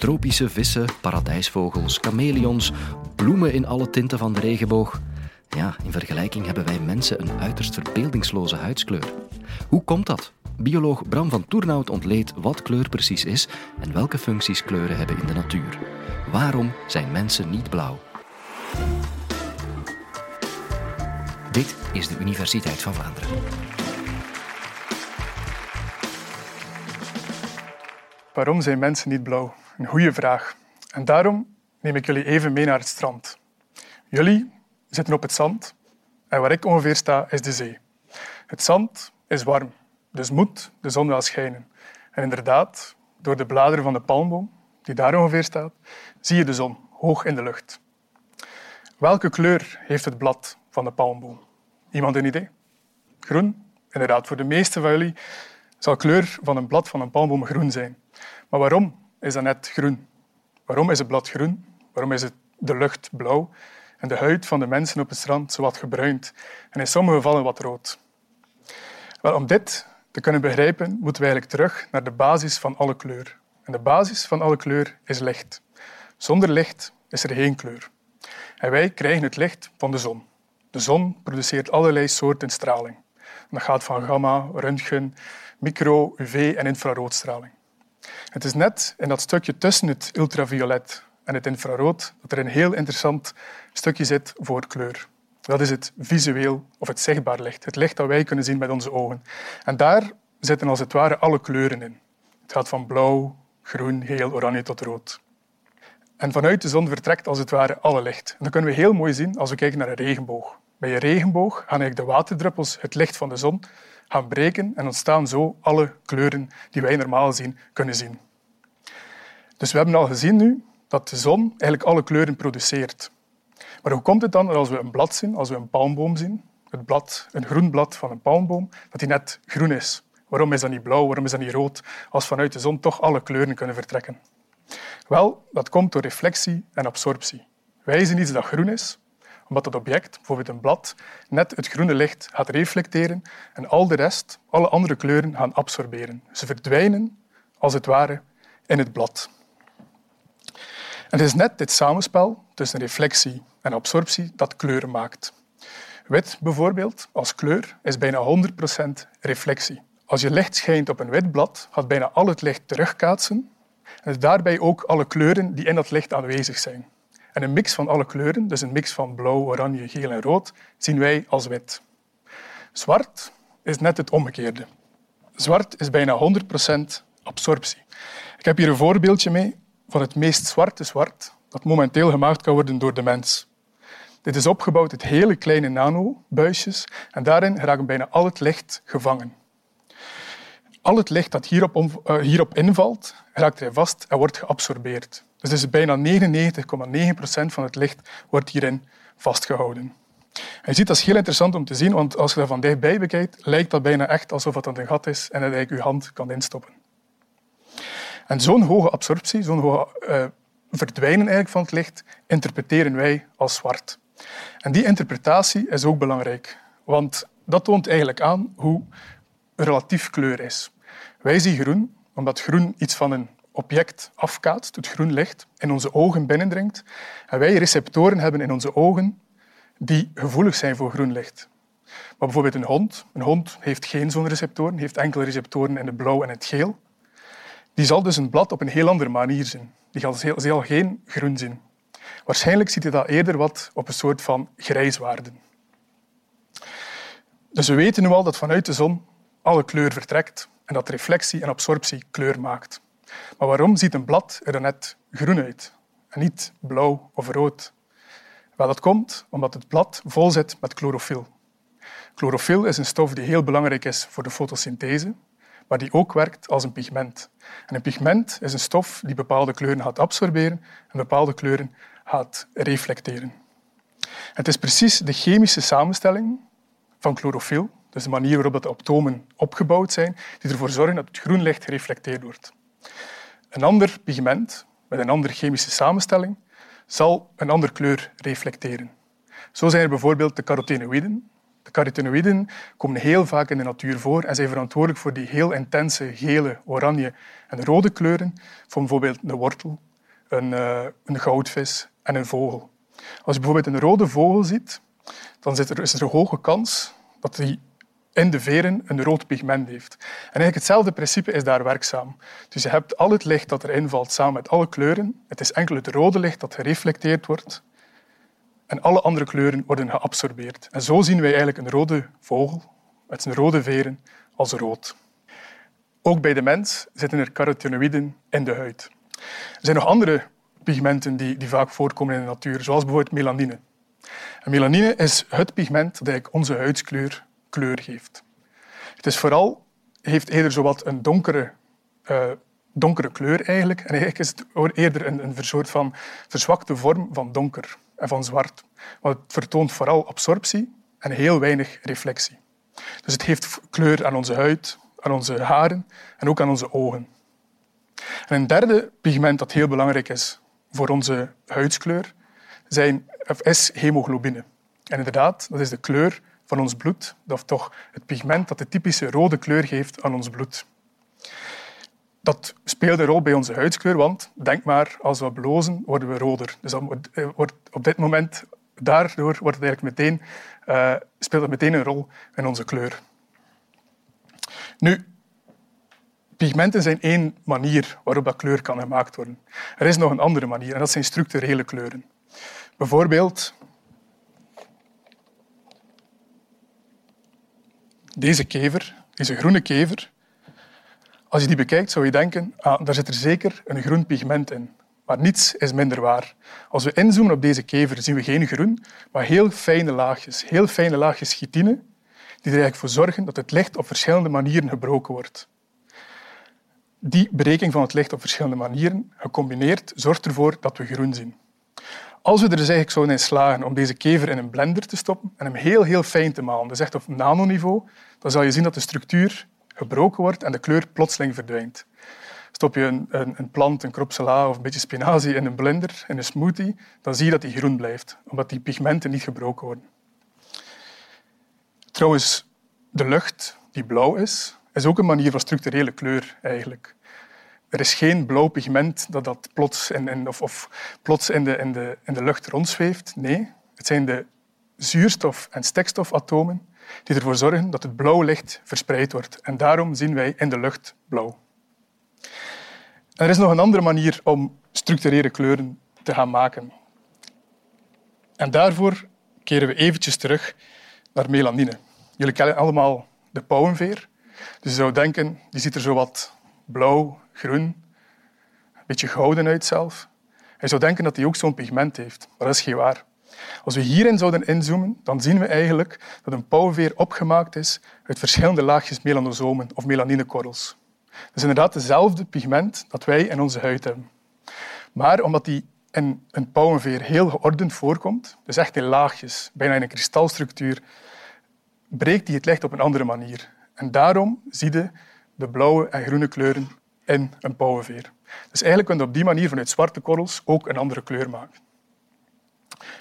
Tropische vissen, paradijsvogels, chameleons, bloemen in alle tinten van de regenboog. Ja, in vergelijking hebben wij mensen een uiterst verbeeldingsloze huidskleur. Hoe komt dat? Bioloog Bram van Toernout ontleedt wat kleur precies is en welke functies kleuren hebben in de natuur. Waarom zijn mensen niet blauw? Dit is de Universiteit van Vlaanderen. Waarom zijn mensen niet blauw? Een goede vraag. En daarom neem ik jullie even mee naar het strand. Jullie zitten op het zand en waar ik ongeveer sta is de zee. Het zand is warm, dus moet de zon wel schijnen. En inderdaad, door de bladeren van de palmboom, die daar ongeveer staat, zie je de zon hoog in de lucht. Welke kleur heeft het blad van de palmboom? Iemand een idee? Groen? Inderdaad, voor de meeste van jullie zal kleur van een blad van een palmboom groen zijn. Maar waarom is dat net groen? Waarom is het blad groen? Waarom is de lucht blauw en de huid van de mensen op het strand zowat gebruind en in sommige gevallen wat rood? Wel, om dit te kunnen begrijpen, moeten we eigenlijk terug naar de basis van alle kleur. En de basis van alle kleur is licht. Zonder licht is er geen kleur. En wij krijgen het licht van de zon. De zon produceert allerlei soorten straling. dat gaat van gamma, röntgen, micro, UV en infraroodstraling. Het is net in dat stukje tussen het ultraviolet en het infrarood dat er een heel interessant stukje zit voor kleur. Dat is het visueel of het zichtbaar licht, het licht dat wij kunnen zien met onze ogen. En daar zitten als het ware alle kleuren in. Het gaat van blauw, groen, geel, oranje tot rood. En vanuit de zon vertrekt als het ware alle licht. En dat kunnen we heel mooi zien als we kijken naar een regenboog. Bij een regenboog gaan eigenlijk de waterdruppels het licht van de zon gaan breken en ontstaan zo alle kleuren die wij normaal zien kunnen zien. Dus we hebben al gezien nu dat de zon eigenlijk alle kleuren produceert. Maar hoe komt het dan dat als we een blad zien, als we een palmboom zien, het blad, een groen blad van een palmboom, dat die net groen is? Waarom is dat niet blauw, waarom is dat niet rood, als vanuit de zon toch alle kleuren kunnen vertrekken? Wel, dat komt door reflectie en absorptie. Wij zien iets dat groen is, omdat het object, bijvoorbeeld een blad, net het groene licht gaat reflecteren en al de rest, alle andere kleuren, gaan absorberen. Ze verdwijnen, als het ware, in het blad. En het is net dit samenspel tussen reflectie en absorptie dat kleuren maakt. Wit bijvoorbeeld, als kleur, is bijna 100% reflectie. Als je licht schijnt op een wit blad, gaat bijna al het licht terugkaatsen en daarbij ook alle kleuren die in dat licht aanwezig zijn. En een mix van alle kleuren, dus een mix van blauw, oranje, geel en rood, zien wij als wit. Zwart is net het omgekeerde. Zwart is bijna 100% absorptie. Ik heb hier een voorbeeldje mee van het meest zwarte zwart dat momenteel gemaakt kan worden door de mens. Dit is opgebouwd uit hele kleine nanobuisjes en daarin raakt bijna al het licht gevangen. Al het licht dat hierop, uh, hierop invalt, raakt er vast en wordt geabsorbeerd. Dus, dus bijna 99,9% van het licht wordt hierin vastgehouden. En je ziet, dat is heel interessant om te zien, want als je dat van dichtbij bekijkt, lijkt dat bijna echt alsof het een gat is en dat je je hand kan instoppen. En zo'n hoge absorptie, zo'n hoge uh, verdwijnen eigenlijk van het licht, interpreteren wij als zwart. En die interpretatie is ook belangrijk, want dat toont eigenlijk aan hoe relatief kleur is. Wij zien groen omdat groen iets van een object afkaatst, het groen licht, in onze ogen binnendringt. En wij receptoren hebben in onze ogen die gevoelig zijn voor groen licht. Maar bijvoorbeeld een hond. Een hond heeft geen zo'n receptoren, heeft enkele receptoren in het blauw en het geel. Die zal dus een blad op een heel andere manier zien. Die zal geen groen zien. Waarschijnlijk ziet hij dat eerder wat op een soort van grijswaarden. Dus we weten nu al dat vanuit de zon alle kleur vertrekt en dat reflectie en absorptie kleur maakt. Maar waarom ziet een blad er dan net groen uit en niet blauw of rood? Wel, dat komt omdat het blad vol zit met chlorofyl. Chlorofyl is een stof die heel belangrijk is voor de fotosynthese, maar die ook werkt als een pigment. En een pigment is een stof die bepaalde kleuren gaat absorberen en bepaalde kleuren gaat reflecteren. Het is precies de chemische samenstelling van chlorofyl, dus de manier waarop de atomen opgebouwd zijn, die ervoor zorgen dat het groen licht gereflecteerd wordt. Een ander pigment met een andere chemische samenstelling zal een andere kleur reflecteren. Zo zijn er bijvoorbeeld de carotenoïden. De carotenoïden komen heel vaak in de natuur voor en zijn verantwoordelijk voor die heel intense gele, oranje en rode kleuren van bijvoorbeeld een wortel een, uh, een goudvis en een vogel. Als je bijvoorbeeld een rode vogel ziet, dan is er een hoge kans dat hij in de veren een rood pigment heeft. En eigenlijk hetzelfde principe is daar werkzaam. Dus je hebt al het licht dat erin valt samen met alle kleuren. Het is enkel het rode licht dat gereflecteerd wordt. En alle andere kleuren worden geabsorbeerd. En zo zien wij eigenlijk een rode vogel met zijn rode veren als rood. Ook bij de mens zitten er carotenoïden in de huid. Er zijn nog andere pigmenten die, die vaak voorkomen in de natuur, zoals bijvoorbeeld melanine. En melanine is het pigment dat onze huidskleur kleur geeft. Het is vooral, heeft eerder zowat een donkere, uh, donkere kleur eigenlijk. En eigenlijk is het eerder een, een soort van verzwakte vorm van donker en van zwart. Want het vertoont vooral absorptie en heel weinig reflectie. Dus het geeft kleur aan onze huid, aan onze haren en ook aan onze ogen. En een derde pigment dat heel belangrijk is voor onze huidskleur zijn, is hemoglobine. En inderdaad, dat is de kleur van ons bloed, of toch het pigment dat de typische rode kleur geeft aan ons bloed. Dat speelt een rol bij onze huidskleur, want denk maar, als we blozen, worden we roder. Dus dat wordt op dit moment, daardoor wordt het eigenlijk meteen, uh, speelt het meteen een rol in onze kleur. Nu, pigmenten zijn één manier waarop dat kleur kan gemaakt worden. Er is nog een andere manier en dat zijn structurele kleuren. Bijvoorbeeld deze kever, deze groene kever. Als je die bekijkt, zou je denken, ah, daar zit er zeker een groen pigment in. Maar niets is minder waar. Als we inzoomen op deze kever, zien we geen groen, maar heel fijne laagjes, heel fijne laagjes chitine, die er eigenlijk voor zorgen dat het licht op verschillende manieren gebroken wordt. Die berekening van het licht op verschillende manieren, gecombineerd, zorgt ervoor dat we groen zien. Als we er dus eigenlijk zouden in slagen om deze kever in een blender te stoppen en hem heel, heel fijn te malen, dus echt op nanoniveau, dan zal je zien dat de structuur gebroken wordt en de kleur plotseling verdwijnt. Stop je een, een, een plant, een kropsela of een beetje spinazie in een blender, in een smoothie, dan zie je dat die groen blijft, omdat die pigmenten niet gebroken worden. Trouwens, de lucht die blauw is, is ook een manier van structurele kleur eigenlijk. Er is geen blauw pigment dat, dat plots, in, of, of, plots in, de, in, de, in de lucht rondzweeft. Nee, het zijn de zuurstof- en stikstofatomen die ervoor zorgen dat het blauwe licht verspreid wordt. En daarom zien wij in de lucht blauw. er is nog een andere manier om structurele kleuren te gaan maken. En daarvoor keren we eventjes terug naar melanine. Jullie kennen allemaal de pauwenveer. Dus je zou denken, die ziet er zo wat blauw, groen, een beetje gouden uit zelf. Je zou denken dat die ook zo'n pigment heeft, maar dat is geen waar. Als we hierin zouden inzoomen, dan zien we eigenlijk dat een pauwenveer opgemaakt is uit verschillende laagjes melanosomen of melaninekorrels. Dat is inderdaad hetzelfde pigment dat wij in onze huid hebben. Maar omdat die in een pauwenveer heel geordend voorkomt, dus echt in laagjes, bijna in een kristalstructuur, breekt die het licht op een andere manier. En daarom zie je de blauwe en groene kleuren in een pauwenveer. Dus eigenlijk kun je op die manier vanuit zwarte korrels ook een andere kleur maken.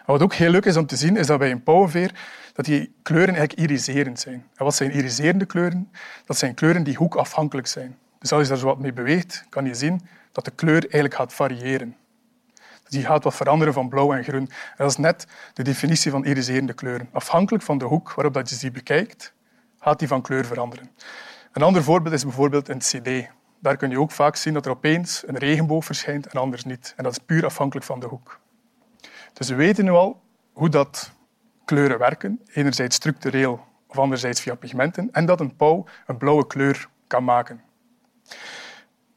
wat ook heel leuk is om te zien, is dat bij een pauwenveer dat die kleuren eigenlijk iriserend zijn. En wat zijn iriserende kleuren? Dat zijn kleuren die hoekafhankelijk zijn. Dus als je daar zo wat mee beweegt, kan je zien dat de kleur eigenlijk gaat variëren. Dus die gaat wat veranderen van blauw en groen. En dat is net de definitie van iriserende kleuren. Afhankelijk van de hoek waarop je die bekijkt, gaat die van kleur veranderen. Een ander voorbeeld is bijvoorbeeld een cd. Daar kun je ook vaak zien dat er opeens een regenboog verschijnt en anders niet. En dat is puur afhankelijk van de hoek. Dus we weten nu al hoe dat kleuren werken, enerzijds structureel of anderzijds via pigmenten, en dat een pauw een blauwe kleur kan maken.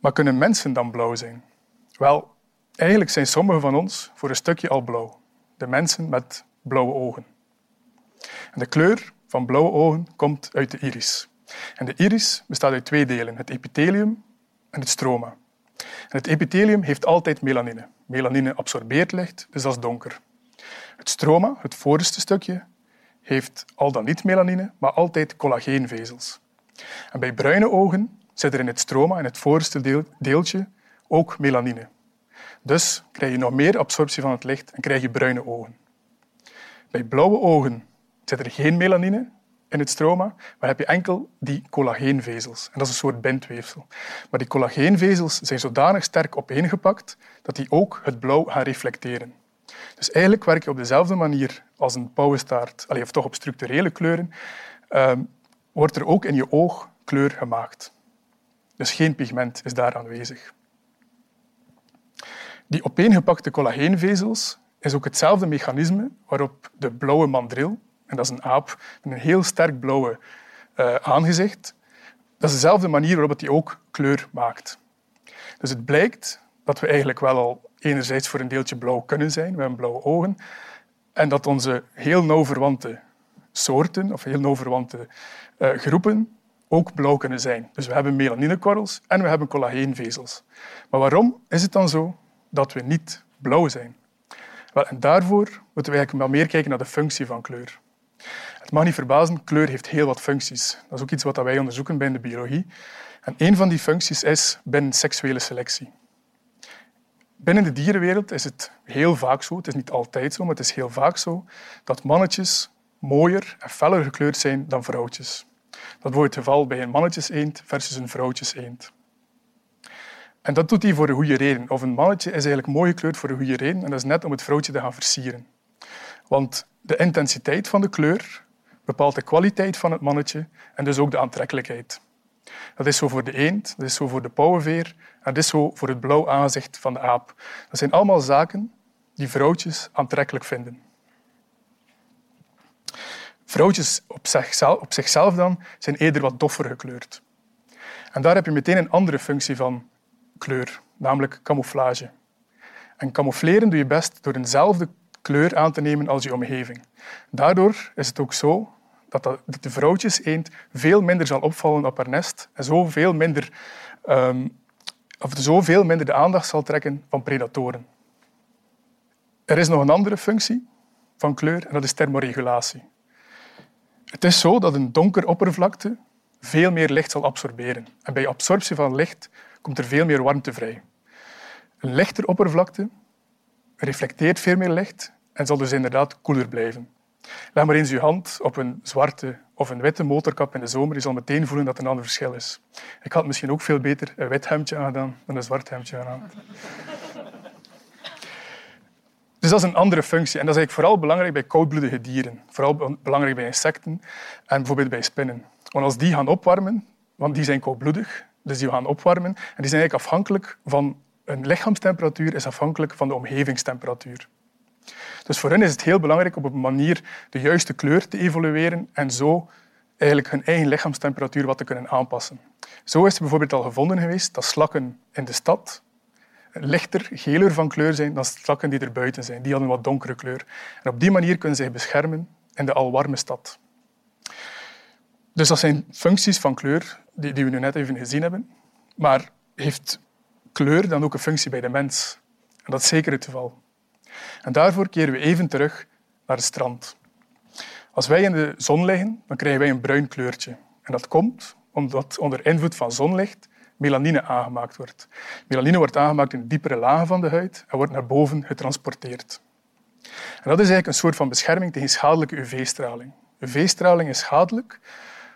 Maar kunnen mensen dan blauw zijn? Wel, eigenlijk zijn sommigen van ons voor een stukje al blauw. De mensen met blauwe ogen. En de kleur van blauwe ogen komt uit de iris. En de iris bestaat uit twee delen, het epithelium en het stroma. En het epithelium heeft altijd melanine. Melanine absorbeert licht, dus dat is donker. Het stroma, het voorste stukje, heeft al dan niet melanine, maar altijd collageenvezels. En bij bruine ogen zit er in het stroma, in het voorste deeltje, ook melanine. Dus krijg je nog meer absorptie van het licht en krijg je bruine ogen. Bij blauwe ogen zit er geen melanine, in het stroma, maar heb je enkel die collageenvezels. En dat is een soort bindweefsel. Maar die collageenvezels zijn zodanig sterk opeengepakt dat die ook het blauw gaan reflecteren. Dus eigenlijk werk je op dezelfde manier als een pauwenstaart, of toch op structurele kleuren, ehm, wordt er ook in je oog kleur gemaakt. Dus geen pigment is daar aanwezig. Die opeengepakte collageenvezels is ook hetzelfde mechanisme waarop de blauwe mandril, dat is een aap met een heel sterk blauwe uh, aangezicht, dat is dezelfde manier waarop die ook kleur maakt. Dus het blijkt dat we eigenlijk wel al enerzijds voor een deeltje blauw kunnen zijn, we hebben blauwe ogen, en dat onze heel nauw verwante soorten of heel nauw verwante uh, groepen ook blauw kunnen zijn. Dus we hebben melaninekorrels en we hebben collageenvezels. Maar waarom is het dan zo dat we niet blauw zijn? Wel, en daarvoor moeten we eigenlijk wel meer kijken naar de functie van kleur. Het mag niet verbazen, kleur heeft heel wat functies. Dat is ook iets wat wij onderzoeken bij de biologie. En een van die functies is binnen seksuele selectie. Binnen de dierenwereld is het heel vaak zo, het is niet altijd zo, maar het is heel vaak zo, dat mannetjes mooier en feller gekleurd zijn dan vrouwtjes. Dat wordt het geval bij een mannetjeseend versus een vrouwtjeseend. En dat doet hij voor een goede reden. Of een mannetje is eigenlijk mooi gekleurd voor een goede reden en dat is net om het vrouwtje te gaan versieren. Want de intensiteit van de kleur bepaalt de kwaliteit van het mannetje en dus ook de aantrekkelijkheid. Dat is zo voor de eend, dat is zo voor de pauwenveer en dat is zo voor het blauw aangezicht van de aap. Dat zijn allemaal zaken die vrouwtjes aantrekkelijk vinden. Vrouwtjes op zichzelf, op zichzelf dan zijn eerder wat doffer gekleurd. En daar heb je meteen een andere functie van kleur, namelijk camouflage. En camoufleren doe je best door eenzelfde kleur aan te nemen als je omgeving. Daardoor is het ook zo dat de vrouwtjes eend veel minder zal opvallen op haar nest en zoveel minder, um, of zoveel minder de aandacht zal trekken van predatoren. Er is nog een andere functie van kleur en dat is thermoregulatie. Het is zo dat een donker oppervlakte veel meer licht zal absorberen. En bij absorptie van licht komt er veel meer warmte vrij. Een lichter oppervlakte reflecteert veel meer licht en zal dus inderdaad koeler blijven. Leg maar eens je hand op een zwarte of een witte motorkap in de zomer. Je zal meteen voelen dat er een ander verschil is. Ik had misschien ook veel beter een wit hemdje aangedaan dan een zwart hemdje aangedaan. Dus dat is een andere functie. En dat is eigenlijk vooral belangrijk bij koudbloedige dieren. Vooral belangrijk bij insecten en bijvoorbeeld bij spinnen. Want als die gaan opwarmen, want die zijn koudbloedig, dus die gaan opwarmen, en die zijn eigenlijk afhankelijk van... Een lichaamstemperatuur is afhankelijk van de omgevingstemperatuur. Dus voor hen is het heel belangrijk op een manier de juiste kleur te evolueren en zo eigenlijk hun eigen lichaamstemperatuur wat te kunnen aanpassen. Zo is er bijvoorbeeld al gevonden geweest dat slakken in de stad lichter, geler van kleur zijn dan slakken die er buiten zijn. Die hadden een wat donkere kleur. En op die manier kunnen zij beschermen in de alwarme stad. Dus dat zijn functies van kleur die, die we nu net even gezien hebben. Maar heeft kleur dan ook een functie bij de mens? En dat is zeker het geval. En daarvoor keren we even terug naar het strand. Als wij in de zon liggen, dan krijgen wij een bruin kleurtje. En dat komt omdat onder invloed van zonlicht melanine aangemaakt wordt. Melanine wordt aangemaakt in de diepere lagen van de huid en wordt naar boven getransporteerd. En dat is eigenlijk een soort van bescherming tegen schadelijke UV-straling. UV-straling is schadelijk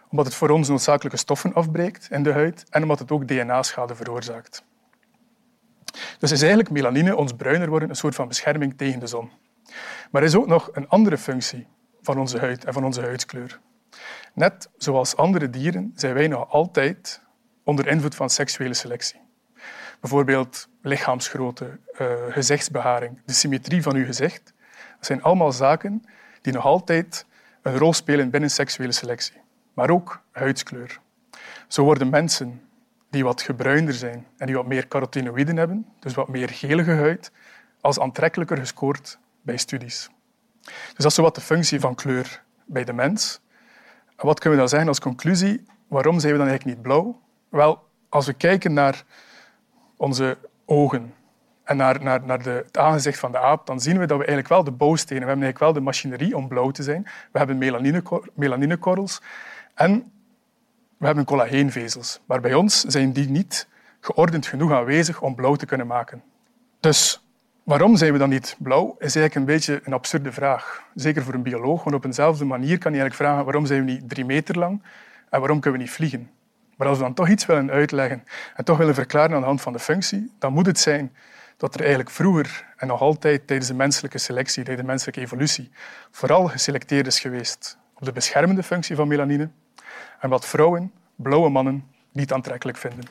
omdat het voor ons noodzakelijke stoffen afbreekt in de huid en omdat het ook DNA-schade veroorzaakt. Dus is eigenlijk melanine, ons bruiner worden, een soort van bescherming tegen de zon. Maar er is ook nog een andere functie van onze huid en van onze huidskleur. Net zoals andere dieren zijn wij nog altijd onder invloed van seksuele selectie. Bijvoorbeeld lichaamsgrootte, uh, gezichtsbeharing, de symmetrie van uw gezicht. Dat zijn allemaal zaken die nog altijd een rol spelen binnen seksuele selectie. Maar ook huidskleur. Zo worden mensen die wat gebruinder zijn en die wat meer carotinoïden hebben, dus wat meer gelige huid, als aantrekkelijker gescoord bij studies. Dus dat is wat de functie van kleur bij de mens. En wat kunnen we dan zeggen als conclusie? Waarom zijn we dan eigenlijk niet blauw? Wel, als we kijken naar onze ogen en naar, naar, naar de, het aangezicht van de aap, dan zien we dat we eigenlijk wel de bouwstenen, we hebben eigenlijk wel de machinerie om blauw te zijn. We hebben melaninekorrels en we hebben collageenvezels. Maar bij ons zijn die niet geordend genoeg aanwezig om blauw te kunnen maken. Dus Waarom zijn we dan niet blauw, is eigenlijk een beetje een absurde vraag. Zeker voor een bioloog, want op eenzelfde manier kan je eigenlijk vragen waarom zijn we niet drie meter lang en waarom kunnen we niet vliegen. Maar als we dan toch iets willen uitleggen en toch willen verklaren aan de hand van de functie, dan moet het zijn dat er eigenlijk vroeger en nog altijd tijdens de menselijke selectie, tijdens de menselijke evolutie, vooral geselecteerd is geweest op de beschermende functie van melanine en wat vrouwen, blauwe mannen, niet aantrekkelijk vinden.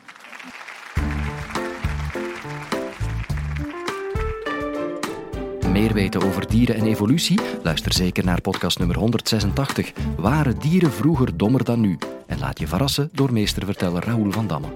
Meer weten over dieren en evolutie? Luister zeker naar podcast nummer 186. Waren dieren vroeger dommer dan nu? En laat je verrassen door meesterverteller Raoul van Damme.